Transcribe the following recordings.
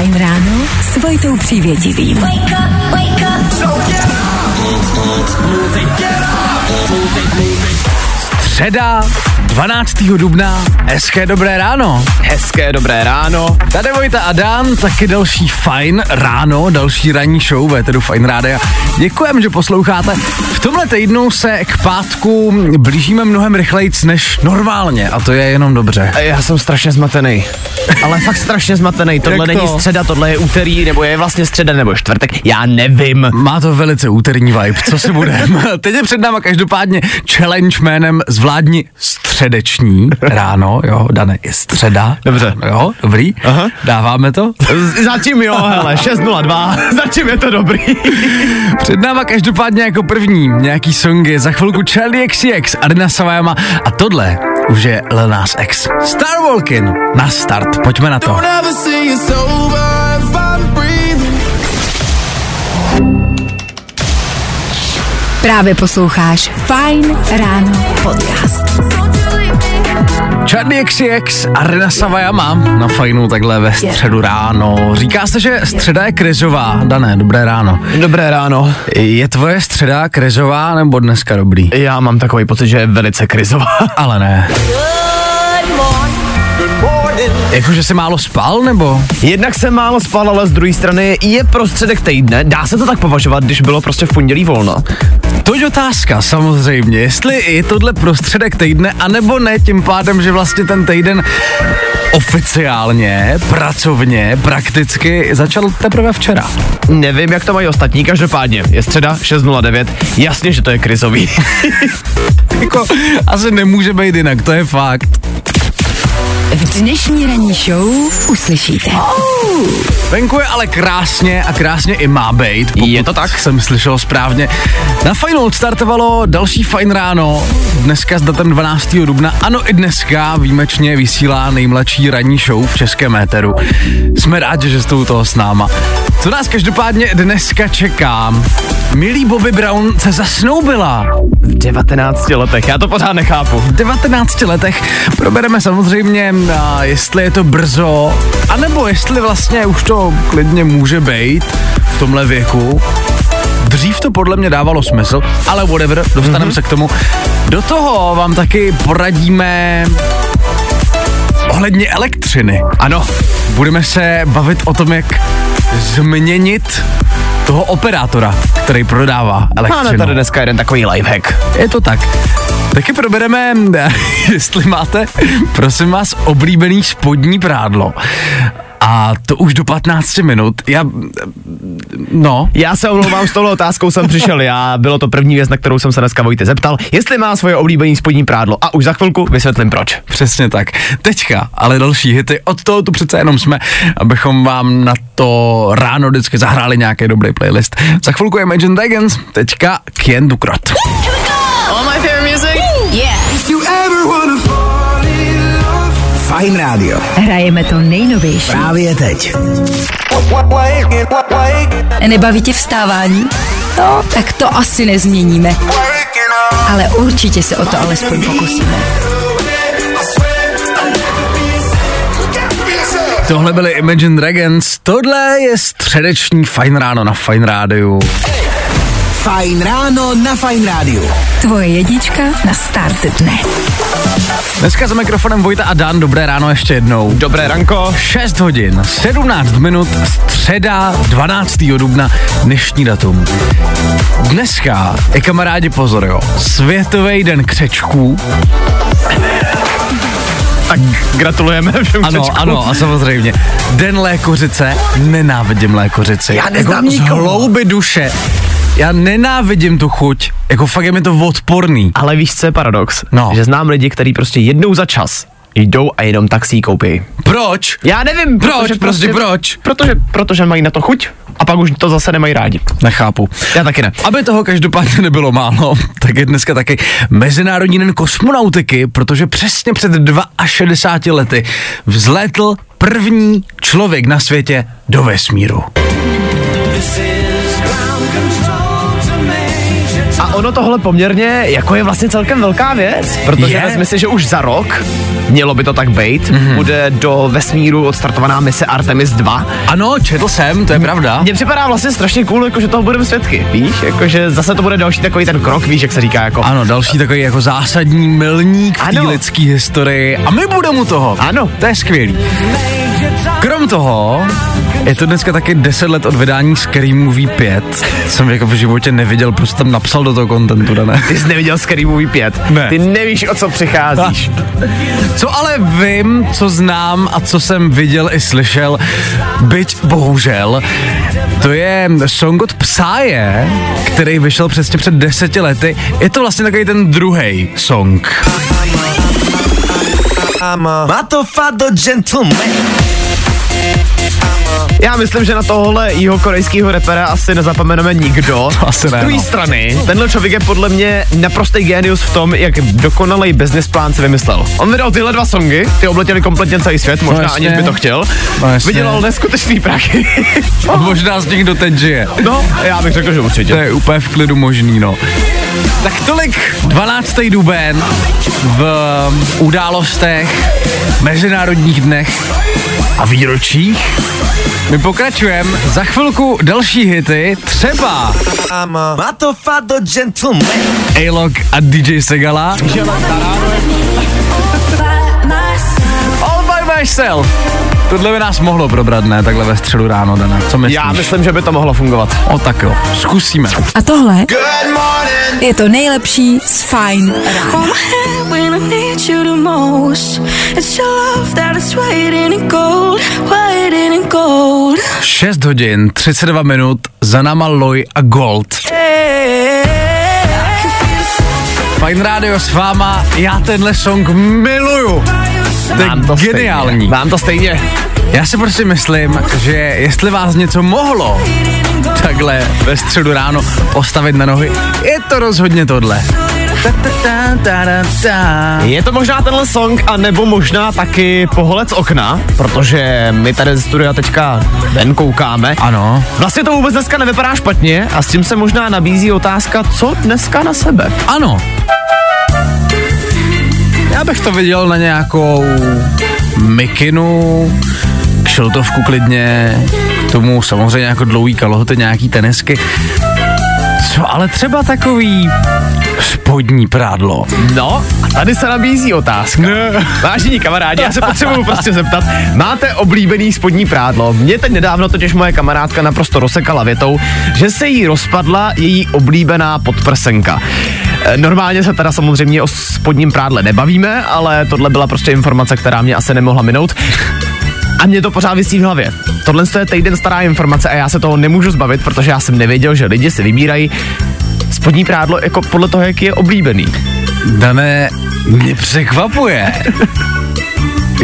Fajn ráno s Vojtou Přívětivým. Wake up, wake up. So get up. Středa, 12. dubna, hezké dobré ráno. Hezké dobré ráno. Tady Vojta a Dan, taky další fajn ráno, další ranní show ve tedy Fajn Rádia. Děkujem, že posloucháte. V tomhle týdnu se k pátku blížíme mnohem rychleji než normálně a to je jenom dobře. Já jsem strašně zmatený. Ale fakt strašně zmatený. Tohle není středa, tohle je úterý, nebo je vlastně středa, nebo čtvrtek. Já nevím. Má to velice úterní vibe, co si budeme. Teď je před náma každopádně challenge jménem zvládni středeční ráno, jo, Dane, je středa. Dobře. Jo, dobrý. Aha. Dáváme to? Zatím jo, hele, 6.02, zatím je to dobrý. Před náma každopádně jako první nějaký songy, za chvilku Charlie XCX, Arina Savajama a tohle už je Lil Nas X. Star Walking na start, pojďme na to. Právě posloucháš Fine Ráno podcast. Charlie XCX a Rena Savajama na fajnu takhle ve středu ráno. Říká se, že středa je krizová. Dané, dobré ráno. Dobré ráno. Je tvoje středa krizová nebo dneska dobrý? Já mám takový pocit, že je velice krizová. Ale ne. Jakože jsi málo spal, nebo? Jednak jsem málo spal, ale z druhé strany je prostředek týdne. Dá se to tak považovat, když bylo prostě v pondělí volno? To je otázka, samozřejmě. Jestli je tohle prostředek týdne, anebo ne, tím pádem, že vlastně ten týden oficiálně, pracovně, prakticky začal teprve včera. Nevím, jak to mají ostatní, každopádně je středa 6.09, jasně, že to je krizový. jako, asi nemůže být jinak, to je fakt. V dnešní ranní show uslyšíte. Oh. Venku je ale krásně a krásně i má být. Je to tak? Jsem slyšel správně. Na Final startovalo další fajn ráno, dneska s datem 12. dubna. Ano, i dneska výjimečně vysílá nejmladší ranní show v českém éteru. Jsme rádi, že jste u toho s náma. Co nás každopádně dneska čeká? Milý Bobby Brown se zasnoubila. V 19 letech, já to pořád nechápu. V 19 letech probereme samozřejmě, jestli je to brzo, anebo jestli vlastně už to klidně může být v tomhle věku. Dřív to podle mě dávalo smysl, ale whatever, dostaneme mm-hmm. se k tomu. Do toho vám taky poradíme ohledně elektřiny. Ano. Budeme se bavit o tom, jak změnit toho operátora, který prodává elektřinu. Máme tady dneska jeden takový lifehack. Je to tak. Taky probereme, jestli máte, prosím vás, oblíbený spodní prádlo. A to už do 15 minut. Já, no. Já se omlouvám, s touhle otázkou jsem přišel já. Bylo to první věc, na kterou jsem se dneska Vojte zeptal, jestli má svoje oblíbený spodní prádlo. A už za chvilku vysvětlím proč. Přesně tak. Teďka, ale další hity. Od toho tu přece jenom jsme, abychom vám na to ráno vždycky zahráli nějaký dobrý playlist. Za chvilku je Imagine Dragons, teďka Kien Dukrot. Fajn rádio. Hrajeme to nejnovější. Právě teď. Nebaví tě vstávání? No, tak to asi nezměníme. Ale určitě se o to alespoň pokusíme. Tohle byly Imagine Dragons, tohle je středeční Fajn ráno na Fajn rádiu. Fajn ráno na Fajn rádiu. Tvoje jedička na start dne. Dneska za mikrofonem Vojta a Dan, dobré ráno ještě jednou. Dobré ranko. 6 hodin, 17 minut, středa 12. dubna, dnešní datum. Dneska je kamarádi pozor, jo, Světový den křečků. Tak gratulujeme všem Ano, křečkům. ano, a samozřejmě. Den lékořice, nenávidím lékořici. Já neznám jako z nikoho. hlouby duše. Já nenávidím tu chuť, jako fakt je mi to odporný. Ale víš, co je paradox? No. Že znám lidi, kteří prostě jednou za čas jdou a jenom taxí koupí. Proč? Já nevím, Proč? protože Prostě proč? Protože, protože mají na to chuť a pak už to zase nemají rádi. Nechápu. Já taky ne. Aby toho každopádně nebylo málo, tak je dneska taky Mezinárodní den kosmonautiky, protože přesně před 62 lety vzlétl první člověk na světě do vesmíru. A ono tohle poměrně jako je vlastně celkem velká věc, protože Je. vezmi si, že už za rok, mělo by to tak být, mm-hmm. bude do vesmíru odstartovaná mise Artemis 2. Ano, četl jsem, to je pravda. Mně připadá vlastně strašně cool, jako že toho budeme svědky, víš? Jakože zase to bude další takový ten krok, víš, jak se říká, jako Ano, další takový jako zásadní milník v té lidské historii a my budeme u toho. Ano. To je skvělý. Krom toho, je to dneska taky 10 let od vydání Scary Movie 5. Jsem jako v životě neviděl, prostě tam napsal do toho kontentu, dané. Ty jsi neviděl Scary Movie 5. Ne. Ty nevíš, o co přicházíš. Co ale vím, co znám a co jsem viděl i slyšel, byť bohužel, to je song od Psáje, který vyšel přesně před deseti lety. Je to vlastně takový ten druhý song. Mato fado gentleman Já myslím, že na tohle jeho korejského repera asi nezapomeneme nikdo. To asi Z ne, druhé no. strany, tenhle člověk je podle mě naprostý genius v tom, jak dokonalý business plán si vymyslel. On vydal tyhle dva songy, ty obletěli kompletně celý svět, možná jasně. aniž by to chtěl. No jasně. Vydělal neskutečný prachy. A možná z nich doteď žije. no, já bych řekl, že To určitě. je úplně v klidu možný, no. Tak tolik 12. duben v událostech, mezinárodních dnech a výročích. My pokračujeme, za chvilku další hity, třeba Mato fado gentleman A-Log a DJ Segala. Myself. Tohle by nás mohlo probrat, ne? Takhle ve středu ráno, Dana. Co myslíš? Já myslím, že by to mohlo fungovat. O tak jo, zkusíme. A tohle Good morning je to nejlepší z Fine rána. when I need you the most. It's your love that is waiting in gold, waiting in gold. 6 hodin, 32 minut, za náma Loy a Gold. Fajn rádio s váma, já tenhle song miluju. To je to geniální. Stejně. Mám to stejně. Já si prostě myslím, že jestli vás něco mohlo takhle ve středu ráno postavit na nohy, je to rozhodně tohle. Ta, ta, ta. Je to možná tenhle song, a nebo možná taky pohled z okna, protože my tady ze studia teďka ven koukáme. Ano, Vlastně to vůbec dneska nevypadá špatně a s tím se možná nabízí otázka, co dneska na sebe. ano. Já bych to viděl na nějakou mikinu, kšiltovku klidně, k tomu samozřejmě jako dlouhý kalhoty, nějaký tenisky. Co ale třeba takový spodní prádlo. No, a tady se nabízí otázka. Vážení kamarádi, já se potřebuju prostě zeptat, máte oblíbený spodní prádlo? Mě teď nedávno totiž moje kamarádka naprosto rozsekala větou, že se jí rozpadla její oblíbená podprsenka. E, Normálně se teda samozřejmě o spodním prádle nebavíme, ale tohle byla prostě informace, která mě asi nemohla minout. A mě to pořád vysí v hlavě. Tohle je týden stará informace a já se toho nemůžu zbavit, protože já jsem nevěděl, že lidi si vybírají spodní prádlo jako podle toho, jak je oblíbený. Dané, mě překvapuje,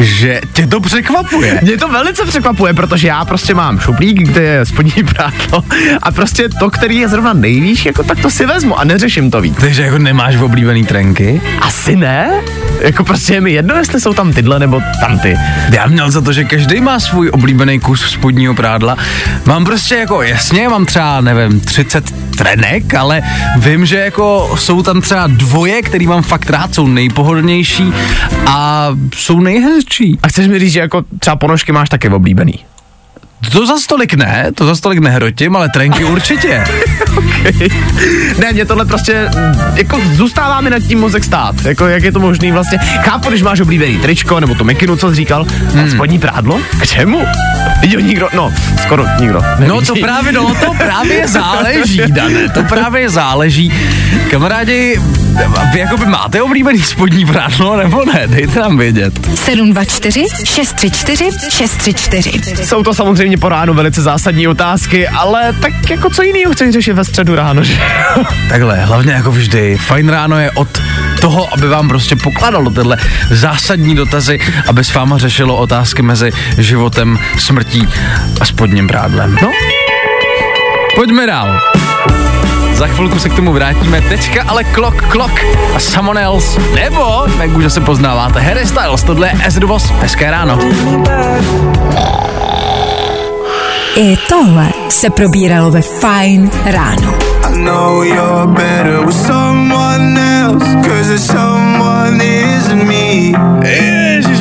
že tě to překvapuje. Mě to velice překvapuje, protože já prostě mám šuplík, kde je spodní prádlo a prostě to, který je zrovna nejvýš, jako tak to si vezmu a neřeším to víc. Takže jako nemáš oblíbený trenky? Asi ne? Jako prostě je mi jedno, jestli jsou tam tyhle nebo tamty. Já měl za to, že každý má svůj oblíbený kus spodního prádla. Mám prostě jako, jasně, mám třeba, nevím, 30 trenek, ale vím, že jako jsou tam třeba dvoje, který mám fakt rád, jsou nejpohodlnější a jsou nejhezčí. A chceš mi říct, že jako třeba ponožky máš taky oblíbený? To za stolik ne, to za stolik nehrotím, ale trenky určitě. ne, mě tohle prostě, jako zůstává mi nad tím mozek stát. Jako jak je to možný vlastně. Chápu, když máš oblíbený tričko, nebo tu mikinu, co jsi říkal, hmm. spodní prádlo? K čemu? Vidíš, nikdo, no, skoro nikdo. No nevidí. to právě, no to právě záleží, Dane, to právě záleží. Kamarádi, vy jakoby máte oblíbený spodní prádlo, nebo ne? Dejte nám vědět. 724 634 634. Jsou to samozřejmě po ránu velice zásadní otázky, ale tak jako co jiného chceš řešit ve středu ráno, že? Takhle, hlavně jako vždy, fajn ráno je od toho, aby vám prostě pokládalo tyhle zásadní dotazy, aby s váma řešilo otázky mezi životem, smrtí a spodním prádlem. No, pojďme dál. Za chvilku se k tomu vrátíme. Teďka ale Clock Clock a Someone Else. Nebo, jak už zase poznáváte, Harry Styles. Tohle je Ezra Boss. Hezké ráno. I tohle se probíralo ve Fine ráno.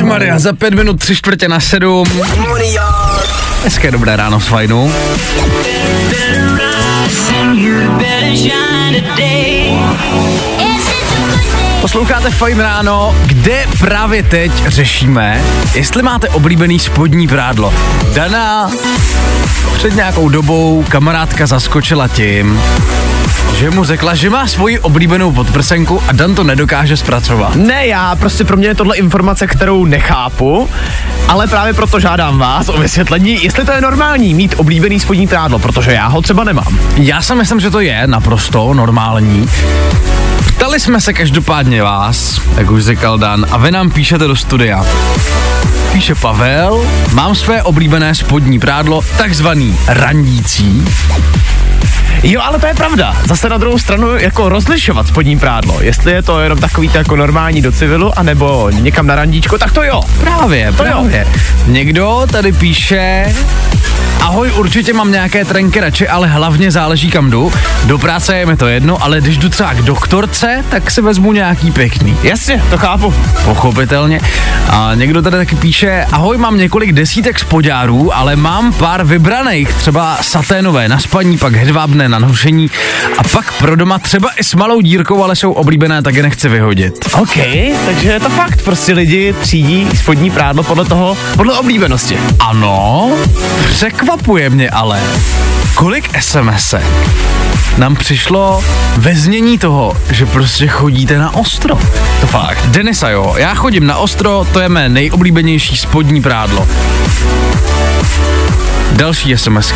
Maria, za pět minut tři čtvrtě na sedm. Hezké dobré ráno s Fajnu. Posloucháte Fajn ráno, kde právě teď řešíme, jestli máte oblíbený spodní prádlo. Dana před nějakou dobou kamarádka zaskočila tím, že mu řekla, že má svoji oblíbenou podprsenku a Dan to nedokáže zpracovat. Ne, já prostě pro mě je tohle informace, kterou nechápu, ale právě proto žádám vás o vysvětlení, jestli to je normální mít oblíbený spodní prádlo, protože já ho třeba nemám. Já si myslím, že to je naprosto normální. Ptali jsme se každopádně vás, jak už říkal Dan, a vy nám píšete do studia. Píše Pavel, mám své oblíbené spodní prádlo, takzvaný randící. Jo, ale to je pravda. Zase na druhou stranu jako rozlišovat spodní prádlo. Jestli je to jenom takový to jako normální do civilu, anebo někam na randíčko, tak to jo. Právě, To jo. právě. Někdo tady píše, ahoj, určitě mám nějaké trenky radši, ale hlavně záleží kam jdu. Do práce je mi to jedno, ale když jdu třeba k doktorce, tak si vezmu nějaký pěkný. Jasně, to chápu. Pochopitelně. A někdo tady taky píše, ahoj, mám několik desítek spodňárů, ale mám pár vybraných, třeba saténové na spaní, pak hedvábné na nošení a pak pro doma třeba i s malou dírkou, ale jsou oblíbené, tak je nechci vyhodit. OK, takže je to fakt. Prostě lidi třídí spodní prádlo podle toho, podle oblíbenosti. Ano, překvapuje mě ale, kolik sms nám přišlo ve znění toho, že prostě chodíte na ostro. To fakt. Denisa jo, já chodím na ostro, to je mé nejoblíbenější spodní prádlo. Další sms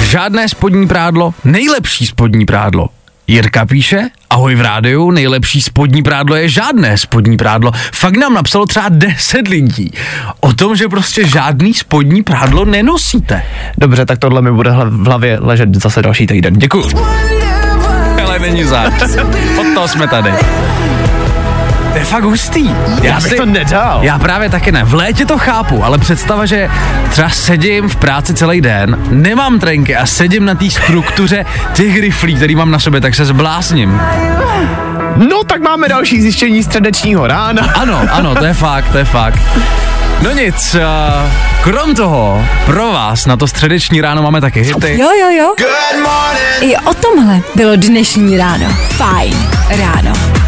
Žádné spodní prádlo, nejlepší spodní prádlo. Jirka píše, ahoj v rádiu, nejlepší spodní prádlo je žádné spodní prádlo. Fakt nám napsalo třeba 10 lidí o tom, že prostě žádný spodní prádlo nenosíte. Dobře, tak tohle mi bude v hlavě ležet zase další týden. Děkuju. Ale není zač. Od toho jsme tady. To je fakt hustý. Já bych to nedal. Já právě taky ne. V létě to chápu, ale představa, že třeba sedím v práci celý den, nemám trenky a sedím na té struktuře těch riflí, který mám na sobě, tak se zblásním. No, tak máme další zjištění středečního rána. Ano, ano, to je fakt, to je fakt. No nic, uh, krom toho, pro vás na to středeční ráno máme taky hity. Jo, jo, jo. Good morning. I o tomhle bylo dnešní ráno. Fajn ráno.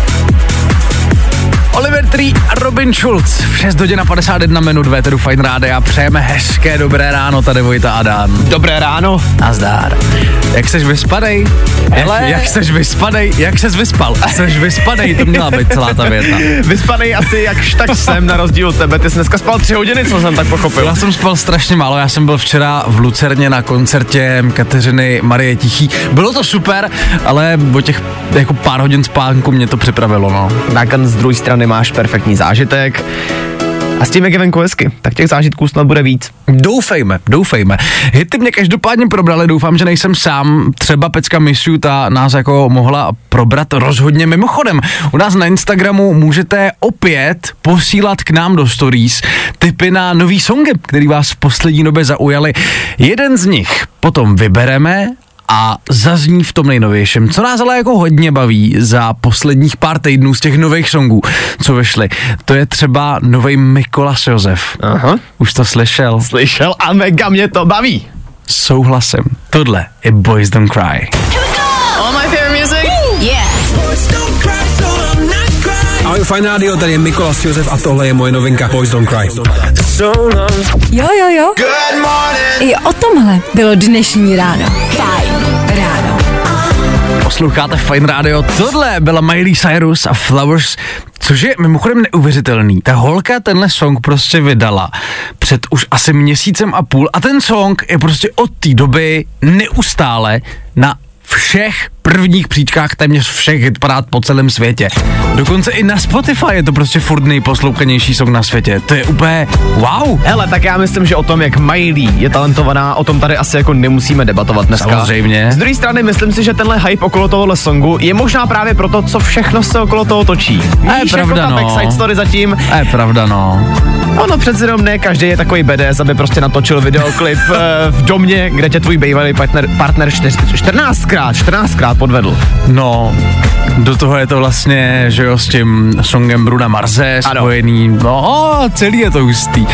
Oliver Tree a Robin Schulz v 6 hodin a 51 minut Véteru Fine Rádia. Přejeme hezké dobré ráno, tady Vojta a Dan. Dobré ráno. Nazdár. Jak seš vyspadej? Hele. Jak, jak seš vyspadej? Jak ses vyspal? Seš vyspadej, to měla být celá ta věta. Vyspanej asi jakž tak jsem, na rozdíl od tebe. Ty jsi dneska spal tři hodiny, co jsem tak pochopil. Já jsem spal strašně málo, já jsem byl včera v Lucerně na koncertě Kateřiny Marie Tichý. Bylo to super, ale o těch jako pár hodin spánku mě to připravilo, no. Tak z druhé strany máš perfektní zážitek. A s tím, jak je venku hezky, tak těch zážitků snad bude víc. Doufejme, doufejme. Hity mě každopádně probrali, doufám, že nejsem sám. Třeba Pecka Misiu ta nás jako mohla probrat rozhodně. Mimochodem, u nás na Instagramu můžete opět posílat k nám do stories tipy na nový songy, který vás v poslední době zaujaly. Jeden z nich potom vybereme a zazní v tom nejnovějším. Co nás ale jako hodně baví za posledních pár týdnů z těch nových songů, co vyšly, to je třeba nový Mikolas Josef. Aha. Už to slyšel? Slyšel a mega mě to baví. Souhlasím. Tohle je Boys Don't Cry. All my favorite music. Don't cry, so I'm not crying. Ahoj, fajn rádio, tady je Mikolas Josef a tohle je moje novinka Boys Don't Cry. So. Jo, jo, jo. Good morning. I o tomhle bylo dnešní ráno. Posloucháte Fine Radio. Tohle byla Miley Cyrus a Flowers, což je mimochodem neuvěřitelný. Ta holka tenhle song prostě vydala před už asi měsícem a půl a ten song je prostě od té doby neustále na všech prvních příčkách téměř všech hitparád po celém světě. Dokonce i na Spotify je to prostě furt nejposlouchanější song na světě. To je úplně wow. Hele, tak já myslím, že o tom, jak Miley je talentovaná, o tom tady asi jako nemusíme debatovat dneska. Samozřejmě. Z druhé strany, myslím si, že tenhle hype okolo tohohle songu je možná právě proto, co všechno se okolo toho točí. A je Víš, pravda, jako ta no. backside story zatím. A je pravda, no. Ono přece jenom ne každý je takový BDS, aby prostě natočil videoklip eh, v domě, kde tě tvůj bývalý partner, partner 14krát, 14krát podvedl. No, do toho je to vlastně, že jo, s tím songem Bruna Marze spojený. No, celý je to hustý.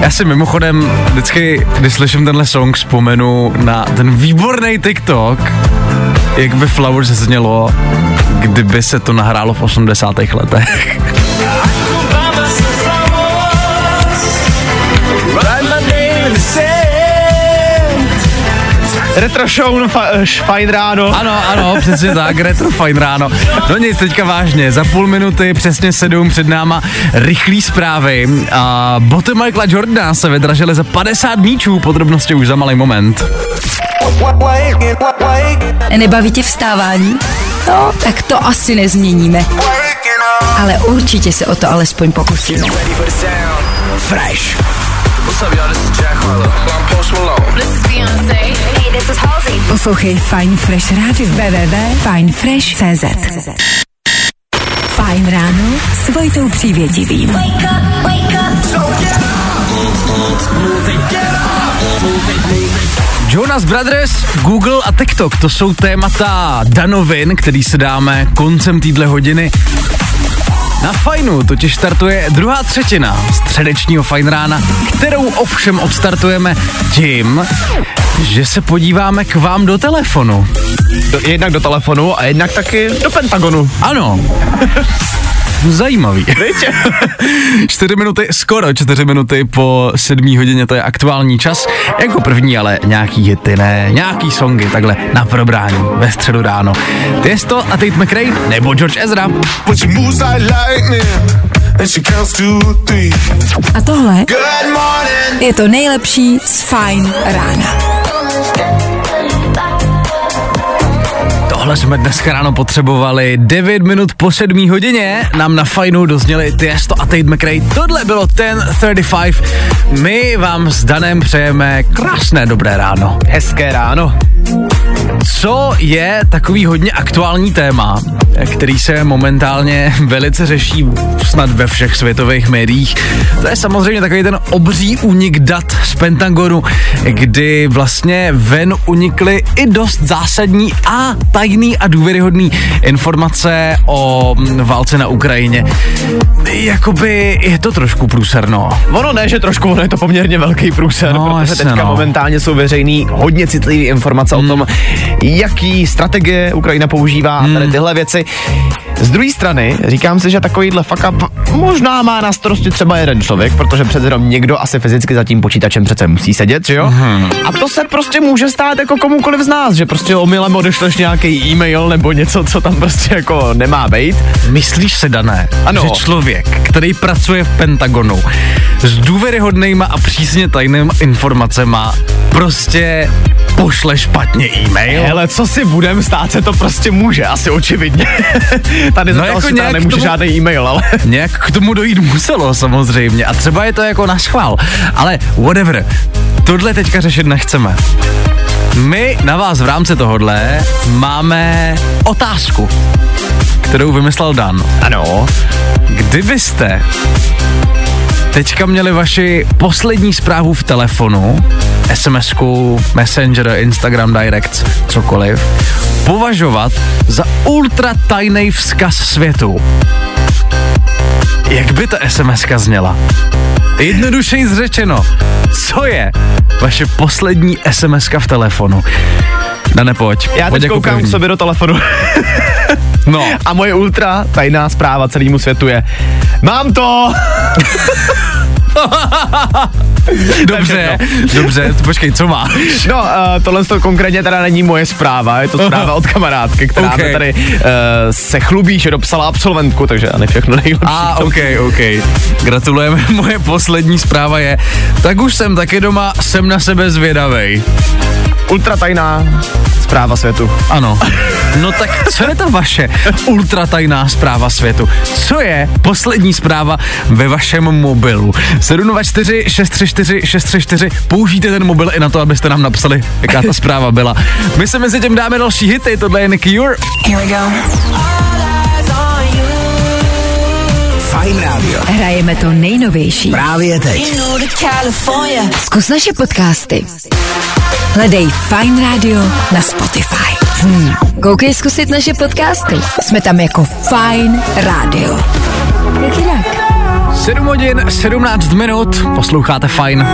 Já si mimochodem vždycky, když slyším tenhle song, vzpomenu na ten výborný TikTok, jak by Flowers znělo, kdyby se to nahrálo v 80. letech. Retro show, no, fa, uh, fajn ráno. Ano, ano, přesně tak, retro fajn ráno. No nic, teďka vážně, za půl minuty, přesně sedm před náma, rychlý zprávy. A boty Michaela Jordana se vydražily za 50 míčů, podrobnosti už za malý moment. Nebaví tě vstávání? No, tak to asi nezměníme. Ale určitě se o to alespoň pokusíme. Fresh. Poslouchej Fine Fresh Radio. www.finefresh.cz Fajn ráno s Vojtou Přívětivým. Jonas Brothers, Google a TikTok, to jsou témata danovin, který se dáme koncem týdle hodiny. Na fajnu totiž startuje druhá třetina středečního fajn rána, kterou ovšem odstartujeme tím, že se podíváme k vám do telefonu. Do, jednak do telefonu a jednak taky do Pentagonu. Ano. Zajímavý. čtyři minuty, skoro čtyři minuty po sedmí hodině, to je aktuální čas. Jako první, ale nějaký hity, ne, nějaký songy, takhle na probrání ve středu ráno. Tiesto a Tate McRae nebo George Ezra. A tohle je to nejlepší z Fajn rána. Thursday. Tohle jsme dneska ráno potřebovali. 9 minut po 7 hodině nám na fajnu dozněli Tiesto a Tate McRae. Tohle bylo ten 35. My vám s Danem přejeme krásné dobré ráno. Hezké ráno. Co je takový hodně aktuální téma, který se momentálně velice řeší snad ve všech světových médiích, to je samozřejmě takový ten obří únik dat z Pentagonu, kdy vlastně ven unikly i dost zásadní a tajný a důvěryhodný informace o mm, válce na Ukrajině. Jakoby je to trošku průserno. Ono ne, že trošku, ono je to poměrně velký průser, No, protože jasně, teďka no. momentálně jsou veřejný hodně citlivé informace Hmm. o tom, jaký strategie Ukrajina používá a Hmm. tady tyhle věci. Z druhé strany říkám si, že takovýhle fuck up možná má na starosti třeba jeden člověk, protože přece jenom někdo asi fyzicky za tím počítačem přece musí sedět, že jo? Hmm. A to se prostě může stát jako komukoliv z nás, že prostě omylem odešleš nějaký e-mail nebo něco, co tam prostě jako nemá být. Myslíš se, Dané, Ano. že člověk, který pracuje v Pentagonu s důvěryhodnýma a přísně tajnými informacema, prostě pošle špatně e-mail? Hele, co si budem, stát se to prostě může, asi očividně. Tady No jako nějak nemůže tomu- žádný e-mail, ale... Nějak k tomu dojít muselo samozřejmě a třeba je to jako na schvál, ale whatever, tohle teďka řešit nechceme. My na vás v rámci tohodle máme otázku, kterou vymyslel Dan. Ano. Kdybyste teďka měli vaši poslední zprávu v telefonu, SMS-ku, Messenger, Instagram Direct, cokoliv, považovat za ultra tajný vzkaz světu. Jak by ta SMS-ka zněla? Jednodušeji zřečeno, co je vaše poslední SMS-ka v telefonu? Dane, pojď. Já teď jako koukám k první. sobě do telefonu No, a moje ultra tajná zpráva celému světu je Mám to! dobře, dobře, počkej, co máš? No, uh, tohle to konkrétně teda není moje zpráva, je to zpráva od kamarádky, která Ok. okay. tady uh, se chlubí, že dopsala absolventku, takže ne všechno nejlepší. A, tom. OK, OK. Gratulujeme. Moje poslední zpráva je, tak už jsem taky doma, jsem na sebe zvědavej. Ultra tajná zpráva světu. Ano. No tak co je ta vaše ultratajná zpráva světu? Co je poslední zpráva ve vašem mobilu? 724 634 634 Použijte ten mobil i na to, abyste nám napsali, jaká ta zpráva byla. My se mezi tím dáme další hity, tohle je Nicky Jur. Here we go. Fajn rádio. Hrajeme to nejnovější. Právě teď. Zkus naše podcasty. Hledej Fine Radio na Spotify. Hmm. Koukej zkusit naše podcasty. Jsme tam jako Fine Radio. Jak jinak? 7 hodin, 17 minut, posloucháte fajn.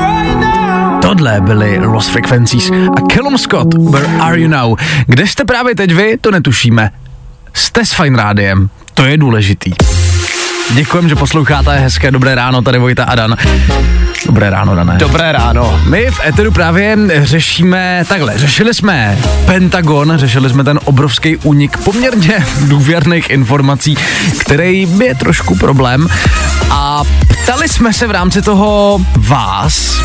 Tohle byly Lost Frequencies a Callum Scott, Where Are You Now? Kde jste právě teď vy, to netušíme. Jste s Fine Rádiem, to je důležitý. Děkujem, že posloucháte, hezké dobré ráno, tady Vojta a Dan. Dobré ráno, Dané. Dobré ráno. My v Eteru právě řešíme, takhle, řešili jsme Pentagon, řešili jsme ten obrovský únik poměrně důvěrných informací, který je trošku problém a ptali jsme se v rámci toho vás,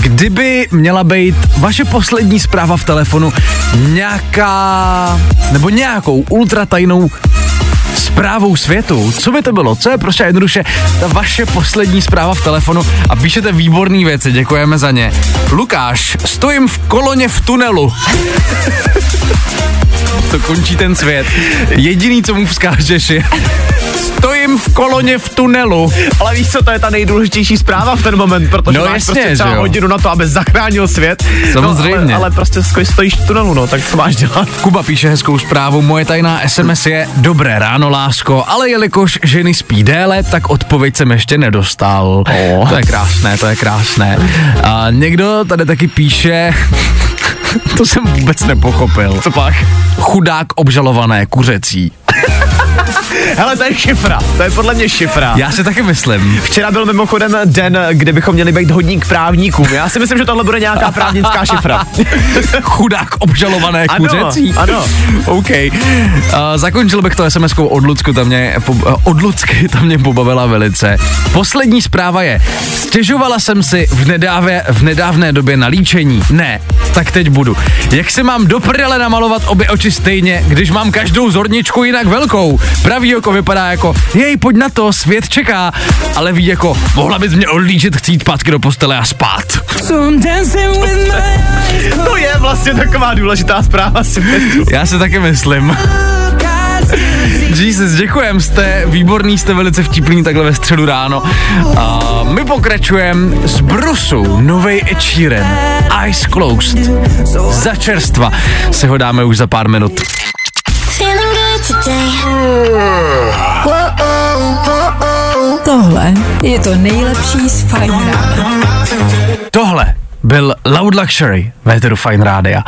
kdyby měla být vaše poslední zpráva v telefonu nějaká, nebo nějakou ultratajnou zprávou světu. Co by to bylo? Co je prostě jednoduše ta vaše poslední zpráva v telefonu a píšete výborné věci, děkujeme za ně. Lukáš, stojím v koloně v tunelu. to končí ten svět. Jediný, co mu vzkážeš je stojím v koloně v tunelu. Ale víš co, to je ta nejdůležitější zpráva v ten moment, protože No máš jasně, prostě třeba hodinu na to, aby zachránil svět. Samozřejmě. No, ale, ale prostě sto- stojíš v tunelu, no, tak co máš dělat? Kuba píše hezkou zprávu, moje tajná SMS je Dobré ráno, lásko, ale jelikož ženy spí déle, tak odpověď jsem ještě nedostal. Oh. To je krásné, to je krásné. A někdo tady taky píše, to jsem vůbec nepochopil. Co pak? Chudák obžalované kuřecí. Hele, to je šifra, to je podle mě šifra. Já si taky myslím. Včera byl mimochodem den, kde bychom měli být hodní k právníkům. Já si myslím, že tohle bude nějaká právnická šifra. Chudák obžalované Ano, kuřecí. ano. OK. Uh, zakončil bych to SMS-kou od Lucku, tam mě, po, uh, od Lucky, tam mě pobavila velice. Poslední zpráva je, stěžovala jsem si v, nedávě, v nedávné době na líčení. Ne, tak teď budu. Jak se mám do prdele namalovat obě oči stejně, když mám každou zorničku jinak velkou? Pravý oko vypadá jako, jej, pojď na to, svět čeká, ale ví jako, mohla bys mě odlíčit, chcít zpátky do postele a spát. To je vlastně taková důležitá zpráva světu. Já si taky myslím. Jesus, děkujem, jste výborný, jste velice vtipný takhle ve středu ráno. A my pokračujeme z Brusu, novej Ed Sheeran, Eyes Closed. Za čerstva si ho dáme už za pár minut. Tohle je to nejlepší z Fine Rána. Tohle byl Loud Luxury Véteru Fine Rádia.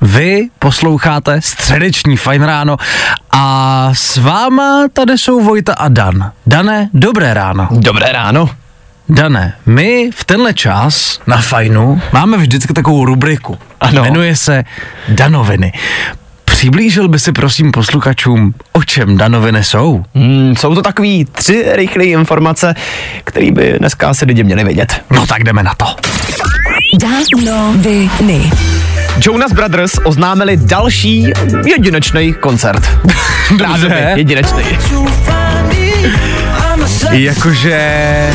Vy posloucháte středeční Fine Ráno a s váma tady jsou Vojta a Dan. Dané, dobré ráno. Dobré ráno. Dané, my v tenhle čas na Fajnu máme vždycky takovou rubriku. Ano. Jmenuje se Danoviny. Přiblížil by si prosím posluchačům, o čem Danoviny jsou? Hmm, jsou to takový tři rychlé informace, které by dneska asi lidi měli vědět. No tak jdeme na to. Danoviny. Jonas Brothers oznámili další jedinečný koncert. Dobře. Jedinečný. Jakože...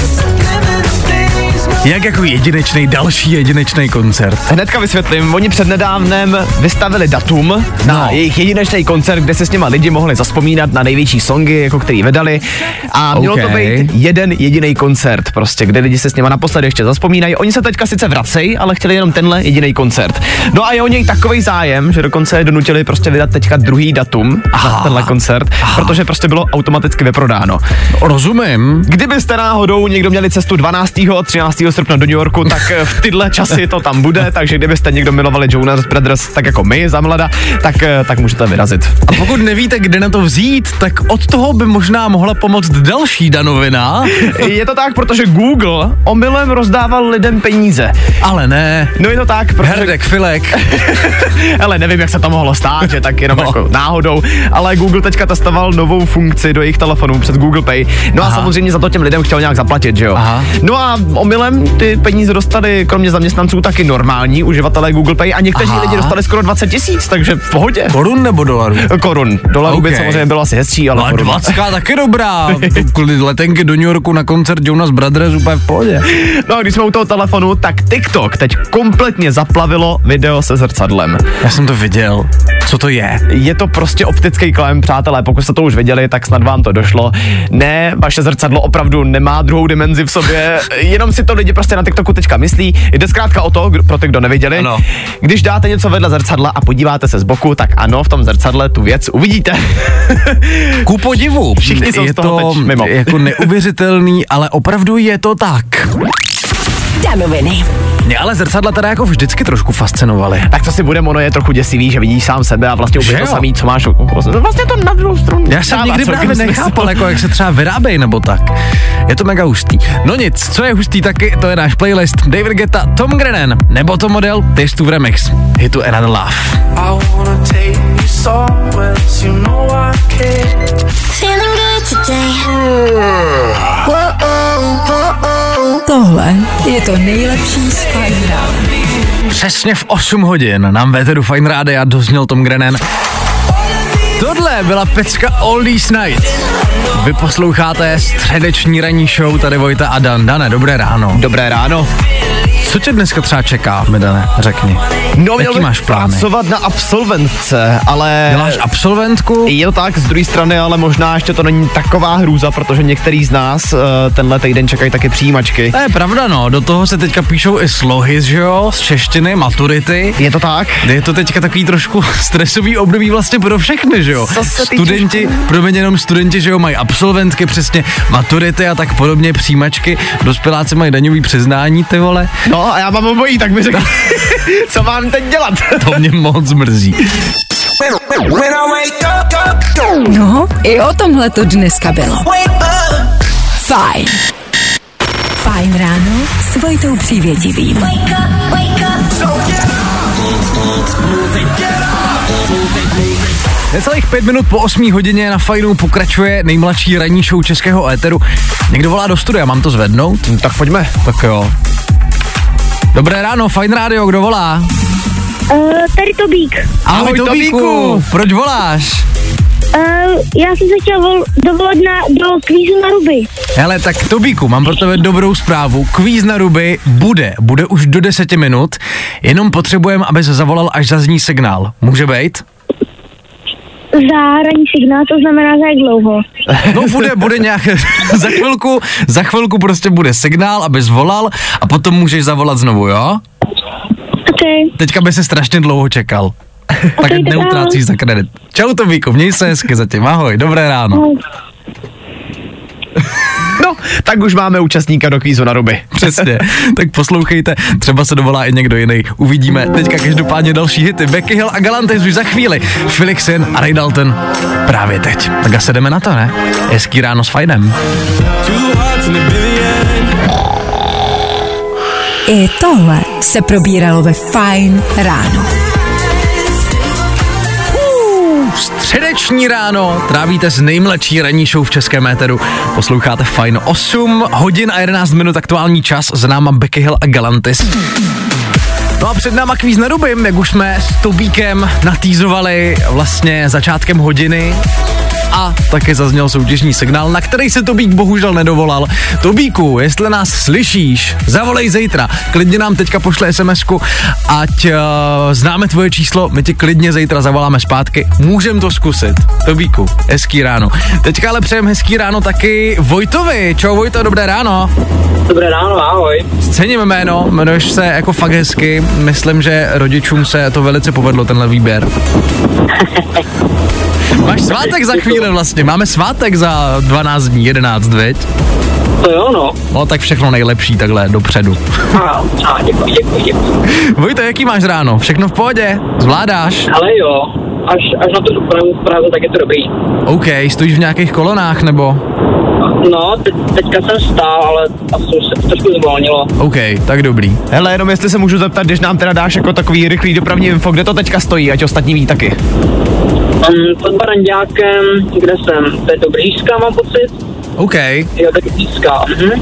Jak jako jedinečný, další jedinečný koncert. Hnedka vysvětlím, oni přednedávnem vystavili datum na No. jejich jedinečný koncert, kde se s něma lidi mohli zaspomínat na největší songy, jako který vydali. A mělo to OK. být jeden jediný koncert, prostě, kde lidi se s něma naposledy ještě zaspomínají. Oni se teďka sice vracejí, ale chtěli jenom tenhle jediný koncert. No a je o něj takový zájem, že dokonce je donutili prostě vydat teďka druhý datum Aha. na tenhle koncert, protože prostě bylo automaticky vyprodáno. Rozumím. Kdybyste náhodou někdo měli cestu 12. a 13. srpna do New Yorku, tak eh, v tyhle časy to tam bude, takže kdybyste někdo milovali Jonas Brothers tak jako my za mlada, tak, eh, tak můžete vyrazit. A pokud nevíte, kde na to vzít, tak od toho by možná mohla pomoct další danovina. Je to tak, protože Google omylem rozdával lidem peníze. Ale ne. No je to tak, protože... Herdek Filek. Ale nevím, jak se to mohlo stát, že tak jenom No. jako náhodou, ale Google teďka testoval novou funkci do jejich telefonů přes Google Pay. No a Aha. samozřejmě za to těm lidem chtěl nějak zaplatit, že jo. Aha. No a omylem ty peníze dostali kromě zaměstnanců taky normální uživatelé Google Pay a někteří Aha. lidi dostali skoro 20 tisíc, takže v pohodě. Korun nebo dolarů? Korun. Dolarů by Ok. samozřejmě bylo asi hezčí, ale Ale korun. 20 taky dobrá. Kvůli letenky do New Yorku na koncert Jonas Brothers úplně v pohodě. No a když jsme u toho telefonu, tak TikTok teď kompletně zaplavilo video se zrcadlem. Já jsem to viděl. Co to je? Je to prostě optický klem, přátelé, pokud jste to už viděli, tak snad vám to došlo. Ne, vaše zrcadlo opravdu nemá druhou dimenzi v sobě, jenom si to lidi prostě na TikToku teďka myslí. Jde zkrátka o to, kdo- pro ty, kdo neviděli, Ano. když dáte něco vedle zrcadla a podíváte se z boku, tak ano, v tom zrcadle tu věc uvidíte. Ku podivu. Všichni jsou je z toho to teď mimo. jako neuvěřitelný, ale opravdu je to tak. Danoviny. Mě ale zrcadla teda jako vždycky trošku fascinovaly. tak co si budem, ono je trochu děsivý, že vidíš sám sebe a vlastně úplně to samý, co máš. Vlastně to na druhou stranu. Já jsem nikdy právě nechápal, jako jak se třeba vyrábějí nebo tak. Je to mega hustý. No nic, co je hustý taky, to je náš playlist David Guetta, Tom Grennan, nebo to model Taste of Remix, hitu Another Love. I wanna take you somewhere you know I care. Feeling good today. Tohle je to nejlepší z rána. Přesně v 8 hodin nám ve Tedu Fine Rádia dozněl Tom Grennan. Tohle byla pecka All These Night. Vy posloucháte středeční ranní show, tady Vojta a Dan. Dane, dobré ráno. Dobré ráno. Co tě dneska třeba čeká, mi Dane, řekni. No, měl Jaký máš plány? pracovat na absolventce, ale... Děláš absolventku? Je to tak, z druhé strany, ale možná ještě to není taková hrůza, protože některý z nás uh, tenhle týden čekají taky přijímačky. To je pravda, no. Do toho se teďka píšou i slohy, že jo, z češtiny, maturity. Je to tak? Je to teďka takový trošku stresový období vlastně pro všechny, že jo? Co se studenti, pro mě jenom studenti, že jo, mají absolventky, přesně maturity a tak podobně, přijímačky, dospěláci mají daňový přiznání, ty vole. No a já mám obojí, tak mi řekni, co mám teď dělat? To mě moc mrzí. No, i o tomhle to dneska bylo. Fajn. Fajn ráno s Vojtou Přívětivým. Necelých pět minut po 8 hodině na Fajnu pokračuje nejmladší ranní show českého éteru. Někdo volá do studia, mám to zvednout? tak pojďme. Tak jo. Dobré ráno, Fajn Radio, kdo volá? Uh, tady Tobík. Ahoj, Tobíku. Proč voláš? Uh, já jsem se chtěl vol- dovolat na, do kvízu na ruby. Hele, tak Tobíku, mám pro tebe dobrou zprávu. Kvíz na ruby bude, bude už do deseti minut, jenom potřebujeme, abys zavolal, až zazní signál. Může být? Za ranní signál, to znamená za jak dlouho. No bude, bude nějak, za chvilku, za chvilku prostě bude signál, abys volal a potom můžeš zavolat znovu, jo? OK. Teďka by se strašně dlouho čekal. tak tak neutrácíš za kredit. Čau Tobíku, měj se hezky zatím, ahoj, dobré ráno. No, tak už máme účastníka do kvízu na ruby. Přesně, tak poslouchejte, třeba se dovolá i někdo jiný. Uvidíme. Teďka každopádně další hity. Becky Hill a Galantis už za chvíli. Felixin a Ray Dalton právě teď. Tak asi jdeme na to, ne? Hezký ráno s fajnem. A. I tohle se probíralo ve Fajn ráno. Středeční ráno trávíte s nejmladší ranní show v českém éteru. Posloucháte fajn 8 hodin a 11 minut aktuální čas. Za náma Becky Hill a Galantis. No a před náma kvíz na ruby, jak už jsme s Tobíkem natýzovali vlastně začátkem hodiny a také zazněl soutěžní signál, na který se Tobík bohužel nedovolal. Tobíku, jestli nás slyšíš, zavolej zítra. Klidně nám teďka pošle sms ať uh, známe tvoje číslo, my ti klidně zítra zavoláme zpátky. Můžem to zkusit. Tobíku, hezký ráno. Teďka ale přejem hezký ráno taky Vojtovi. Čau Vojto, dobré ráno. Dobré ráno, ahoj. Cením jméno, jmenuješ se jako fakt hezky. Myslím, že rodičům se to velice povedlo, tenhle výběr. Máš svátek za chvíli vlastně, máme svátek za 12 dní, 11, veď? To jo, no. No tak všechno nejlepší takhle dopředu. A, a děkuji, děkuji, děkuji. Vojto, jaký máš ráno? Všechno v pohodě? Zvládáš? Ale jo, až, až na tu dopravu v Praze, tak je to dobrý. OK, stojíš v nějakých kolonách nebo? No, te, teďka jsem stál, ale asi už se to trošku zvolnilo. OK, tak dobrý. Hele, jenom jestli se můžu zeptat, když nám teda dáš jako takový rychlý dopravní info, kde to teďka stojí, ať ostatní ví taky. Um, pod Baranďákem, kde jsem, to je do Břížska, mám pocit. OK. Jo, tak. Mhm.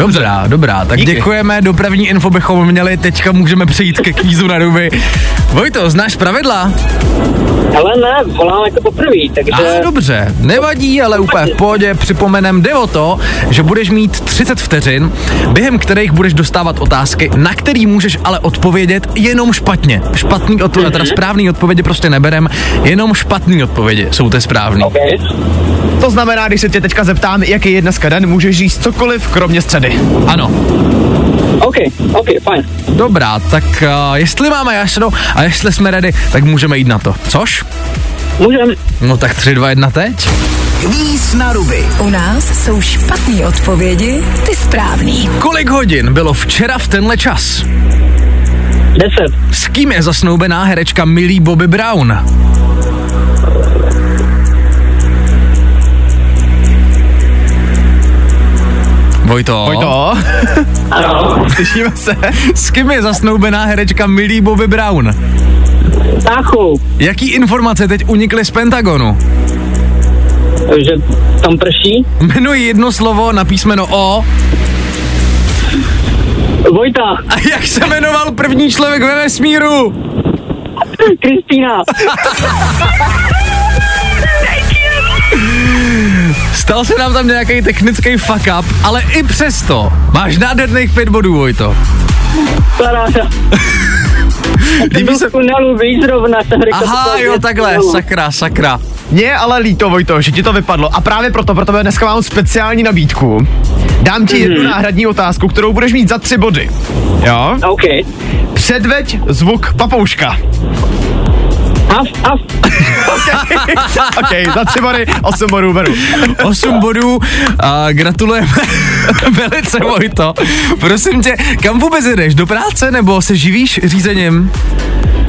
Dobrá, dobrá. Tak Díky. děkujeme, dopravní info bychom měli, teďka můžeme přejít ke kvízu na ruby. Vojto, znáš pravidla? Ale ne, volám jako poprvé, takže... A dobře, nevadí, ale úplně v pohodě. Připomenem, jde o to, že budeš mít 30 vteřin, během kterých budeš dostávat otázky, na který můžeš ale odpovědět jenom špatně. Špatný odpověď, teda správný odpovědi prostě neberem, jenom špatný odpovědi jsou ty správný. OK. To znamená, když se tě teďka zeptám, jaký je dneska den, můžeš říct cokoliv, kromě středy. Ano, OK, OK, fajn. dobrá, tak uh, jestli máme jasno a jestli jsme ready, tak můžeme jít na to. Což? Můžem. No tak 3, 2, 1 teď. Kvíz na ruby. U nás jsou špatné odpovědi, ty správný. Kolik hodin bylo včera v tenhle čas? 10. S kým je zasnoubená herečka Millie Bobby Brown? Vojto. Pojď to. Ano. Slyšíme se. S kým je zasnoubená herečka Millie Bobby Brown? Táchu, Jaký informace teď unikly z Pentagonu? že tam prší. Jmenuji jedno slovo na písmeno O. Vojta, A jak se jmenoval první člověk ve vesmíru? Kristýna. Stal se nám tam nějaký technický fuck up, ale i přesto máš nádherných pět bodů, Vojto. Paráda. Líbí se... tunelu, víš zrovna. jsem řekl, Aha, jo, takhle, tunelu. sakra, sakra. Mně je ale líto, Vojto, že ti to vypadlo a právě proto, proto dneska mám speciální nabídku. Dám ti jednu náhradní otázku, kterou budeš mít za tři body. Jo? OK. Předveď zvuk papouška. Af, af. OK, za tři body, osm bodů beru. 8 bodů a gratulujeme velice, Vojto. Prosím tě, kam vůbec jdeš? Do práce nebo se živíš řízením?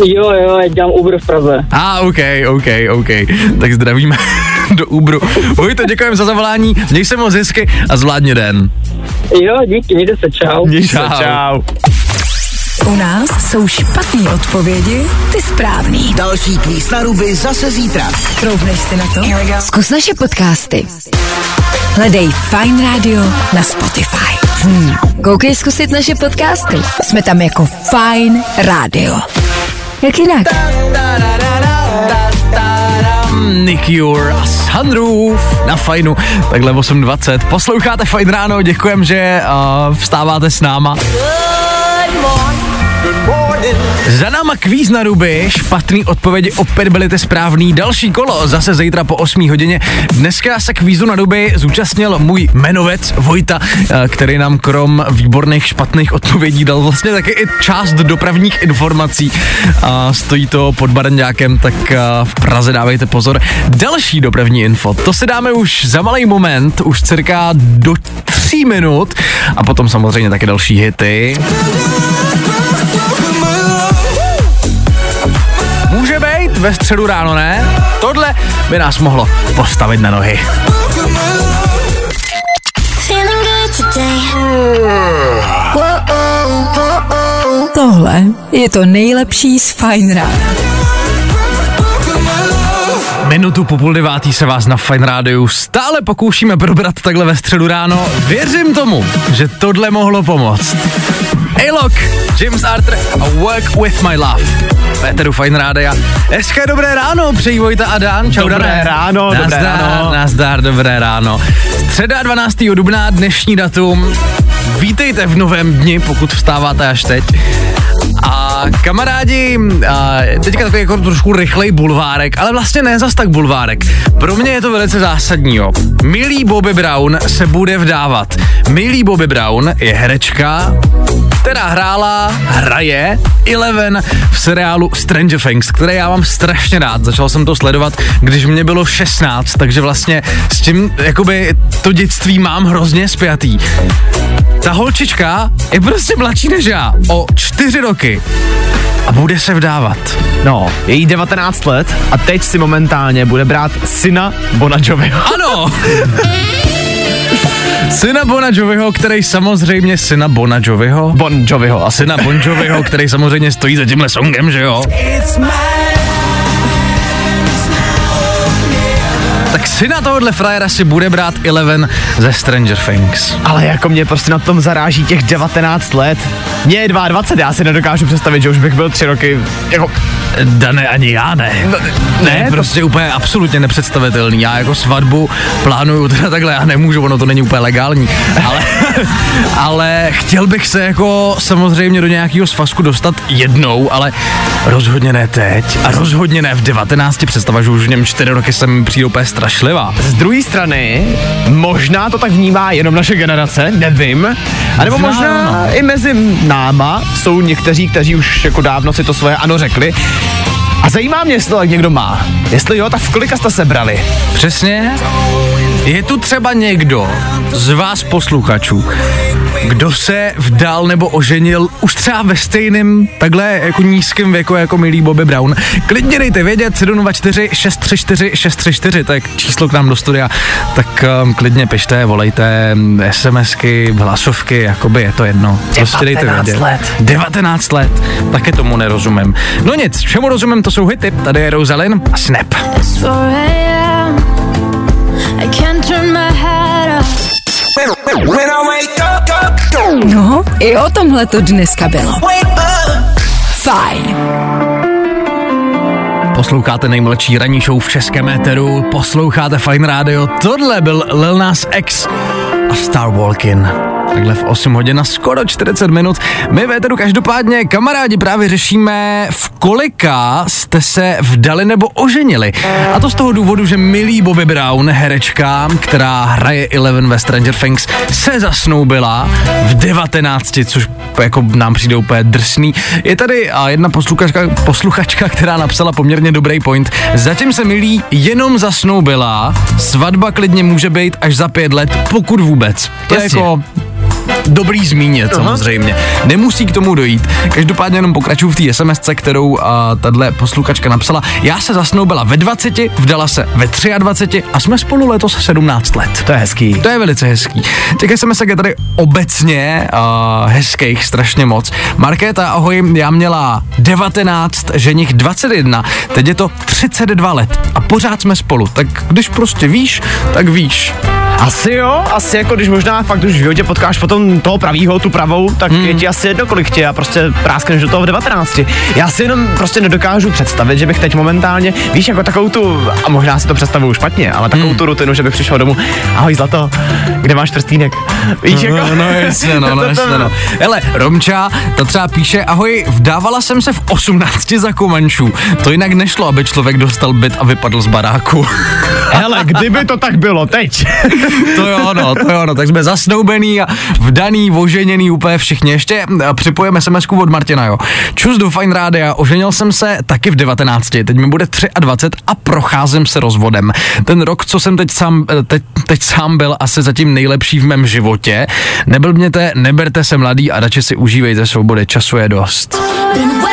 Jo, jo, já dělám Uber v Praze. A, ah, OK, OK, OK. Tak zdravíme do Uberu. Vojto, děkujeme za zavolání, měj se moc hezky a zvládni den. Jo, díky, mějte se, čau. Měj se, Čau. čau. U nás jsou špatné odpovědi, ty správný. Další kvíz na ruby zase zítra. Troufneš si na to? Zkus naše podcasty. Hledej Fine Radio na Spotify. Hmm. Koukej zkusit naše podcasty. Jsme tam jako Fine Radio. Jak jinak? Nick Cure a Sunroof na fajnu, takhle 8.20. Posloucháte Fajn ráno, děkujem, že uh, vstáváte s náma. Good morning. Za náma kvíz na ruby, špatný odpovědi opět byly ty správný. Další kolo zase zítra po 8 hodině. Dneska se kvízu na ruby zúčastnil můj jmenovec Vojta, eh, který nám krom výborných špatných odpovědí dal vlastně taky i část dopravních informací. A stojí to pod Baranďákem, tak eh, v Praze dávejte pozor. Další dopravní info, to si dáme už za malý moment, už cirka do 3 minut a potom samozřejmě taky další hity. Ve středu ráno, ne? Tohle by nás mohlo postavit na nohy. Tohle je to nejlepší z Fine Rána. Minutu po půl devátý se vás na Fine Rádiu stále pokoušíme probrat takhle ve středu ráno. Věřím tomu, že tohle mohlo pomoct. Alok, James Arthur a Work With My Love. Peteru Fine Rádia. Hezké dobré ráno, přeji Vojta a Dan. Čau, Dobré Dané. ráno, dobré nazdar, ráno. Nazdar, dobré ráno. Středa 12. dubna, dnešní datum. Vítejte v novém dni, pokud vstáváte až teď. A kamarádi, a teďka takový jako trošku rychlej bulvárek, ale vlastně ne zas tak bulvárek. Pro mě je to velice zásadní. Milý Bobby Brown se bude vdávat. Milý Bobby Brown je herečka, která hrála, hraje Eleven v seriálu Stranger Things, který já mám strašně rád. Začal jsem to sledovat, když mě bylo 16, takže vlastně s tím jakoby to dětství mám hrozně spjatý. Ta holčička je prostě mladší než já o čtyři roky a bude se vdávat. No, je jí 19 let a teď si momentálně bude brát syna Bona Joviho. Ano! Syna Bona Joviho, který samozřejmě syna Bona Joviho. Bon Joviho asi. Syna Bon Joviho, který samozřejmě stojí za tímhle songem, že jo? Tak syna tohohle frajera si bude brát Eleven ze Stranger Things. Ale jako mě prostě na tom zaráží těch 19 let. Mně je 22, já si nedokážu představit, že už bych byl tři roky, jako Dane, ani já ne. No, ne, ne, to- prostě úplně absolutně nepředstavitelný. Já jako svatbu plánuju teda takhle, já nemůžu, ono to není úplně legální, ale, ale chtěl bych se jako samozřejmě do nějakého svazku dostat jednou, ale rozhodně ne teď a rozhodně ne v 19. Představa, že už v něm 4 roky jsem přijde úplně strašlivá. Z druhé strany, možná to tak vnímá jenom naše generace, nevím. A nebo Možná ano. i mezi náma jsou někteří, kteří už jako dávno si to svoje ano řekli. A zajímá mě, jestli to tak někdo má. Jestli jo, tak v kolika jste sebrali? Přesně. Je tu třeba někdo z vás posluchačů, kdo se vdal nebo oženil už třeba ve stejném takhle jako nízkém věku jako milý Bobby Brown. Klidně dejte vědět 724 634 634, to je číslo k nám do studia, tak um, klidně pište, volejte mm, SMSky, hlasovky, jakoby je to jedno. Prostě dejte 19 vědět. let. 19 let, taky tomu nerozumím. No nic, čemu rozumím, to jsou hity, tady je Rosalind a Snap. It's 4 a.m. I can't turn my head off. No, i o tomhle to dneska bylo. Fajn. Posloucháte nejmladší ranní show v českém éteru, posloucháte Fine Radio, tohle byl Lil Nas X a Star Walking. Takhle v 8 hodin a skoro 40 minut. My v éteru každopádně, kamarádi, právě řešíme, v kolika jste se vdali nebo oženili. A to z toho důvodu, že milý Bobby Brown, herečka, která hraje Eleven ve Stranger Things, se zasnoubila v 19, což jako nám přijde úplně drsný. Je tady a jedna posluchačka, posluchačka, která napsala poměrně dobrý point. Zatím se milí jenom zasnoubila, svatba klidně může být až za pět let, pokud vůbec. To je jako dobrý zmínit samozřejmě. Nemusí k tomu dojít. Každopádně jenom pokračuju v té SMS, kterou a, tahle posluchačka napsala. Já se zasnoubila ve 20, vdala se ve 23 a jsme spolu letos 17 let. To je hezký. To je velice hezký. Těch SMS je tady obecně uh, hezkých strašně moc. Markéta, ahoj, já měla 19, ženich 21, teď je to 32 let a pořád jsme spolu. Tak když prostě víš, tak víš. Asi jo, asi jako když možná fakt už v životě potkáš potom toho pravýho, tu pravou, tak hmm. je ti asi jedno, kolik tě a prostě práskneš do toho v 19. Já si jenom prostě nedokážu představit, že bych teď momentálně, víš, jako takovou tu, a možná si to představuju špatně, ale takovou hmm. tu rutinu, že bych přišel domů, ahoj zlato, kde máš prstýnek? Víš, jako... No, no jasně, no, no, jasně, no. Hele, Romča, ta třeba píše, ahoj, vdávala jsem se v 18 za komančů. To jinak nešlo, aby člověk dostal byt a vypadl z baráku. Hele, kdyby to tak bylo teď. to jo, no, to jo, no, tak jsme zasnoubený a vdaný, oženěný úplně všichni. Ještě eh, připojeme sms od Martina, jo. Čus do Fine Rádia, oženil jsem se taky v 19, teď mi bude 23 a procházím se rozvodem. Ten rok, co jsem teď sám, eh, teď, teď sám byl asi zatím nejlepší v mém životě. Neblbněte, neberte se mladý a radši si užívejte svobody, času je dost. Been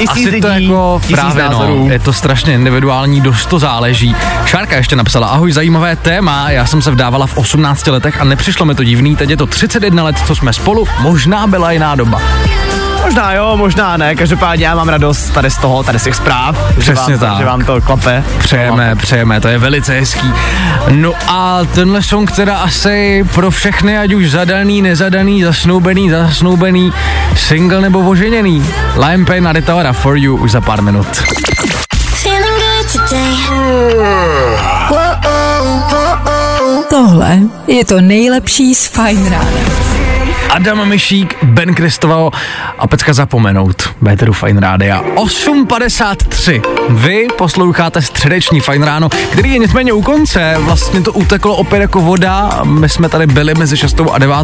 you. Asi to jako tisíc právě názorů. no, je to strašně individuální, dost to záleží. Šárka ještě napsala, ahoj, zajímavé téma, já jsem se vdávala v 18 letech a nepřišlo mi to divný, teď je to 31 let, co jsme spolu, možná byla jiná doba. Možná jo, možná ne, každopádně já mám radost tady z toho, tady z těch zpráv. že Přesně vám, to- tak. Že vám to klape. Přejeme, přejeme, to je velice hezký. No a tenhle song teda asi pro všechny, ať už zadaný, nezadaný, zasnoubený, zasnoubený, single nebo oženěný. Lion Pain a Rita Ora for you už za pár minut. Tohle je to nejlepší z Fine Rána. Adam Myšík, Ben Kristoval a Pecka Zapomenout. Béteru Fine Rádia. 8.53. Vy posloucháte středeční Fine Ráno, který je nicméně u konce. Vlastně to uteklo opět jako voda. My jsme tady byli mezi 6 a 9.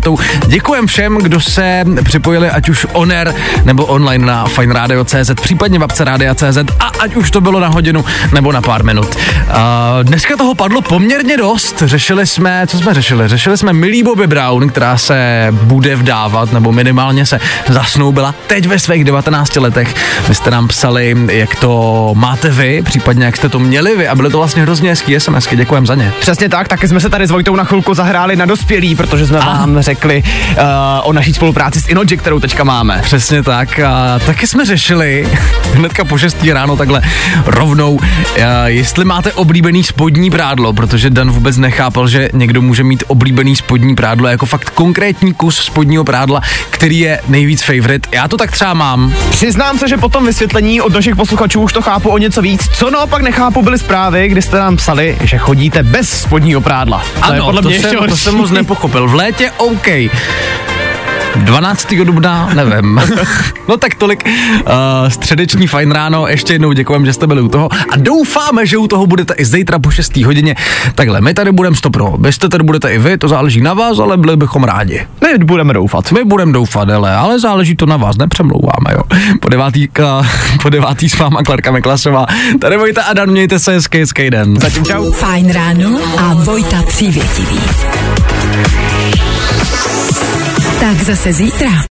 Děkujem všem, kdo se připojili, ať už on air nebo online na fineradio.cz, případně webce radia.cz a ať už to bylo na hodinu nebo na pár minut. Uh, dneska toho padlo poměrně dost. Řešili jsme, co jsme řešili? Řešili jsme Milý Bobby Brown, která se bude vdávat, nebo minimálně se zasnoubila teď ve svých 19 13 letech. Vy jste nám psali, jak to máte vy, případně jak jste to měli vy a byly to vlastně hrozně hezký SMSky, děkujem za ně. Přesně tak, taky jsme se tady s Vojtou na chvilku zahráli na dospělí, protože jsme A. vám řekli uh, o naší spolupráci s Inoji, kterou teďka máme. Přesně tak. A taky jsme řešili hnedka po 6 ráno takhle rovnou, a jestli máte oblíbený spodní prádlo, protože Dan vůbec nechápal, že někdo může mít oblíbený spodní prádlo jako fakt konkrétní kus spodního prádla, který je nejvíc favorite. Já to tak třeba mám. Přiznám se, že po tom vysvětlení od našich posluchačů už to chápu o něco víc. Co naopak nechápu, byly zprávy, kdy jste nám psali, že chodíte bez spodního prádla. to je Ano, podle to, mě jsem, to jsem moc nepochopil. V létě OK. 12. dubna, nevím. no tak tolik uh, středeční fajn ráno, ještě jednou děkujeme, že jste byli u toho a doufáme, že u toho budete i zítra po 6. hodině. Takhle, my tady budeme stopro, byste tady budete i vy, to záleží na vás, ale byli bychom rádi. My budeme doufat. My budeme doufat, ale, ale záleží to na vás, nepřemlouváme, jo. Po devátý, ka, po devátý s váma Klarka Meklasová. Tady Vojta a Dan, mějte se hezký, hezký den. Zatím čau. Fajn ráno a Vojta Přívětivý. Tak zase zítra.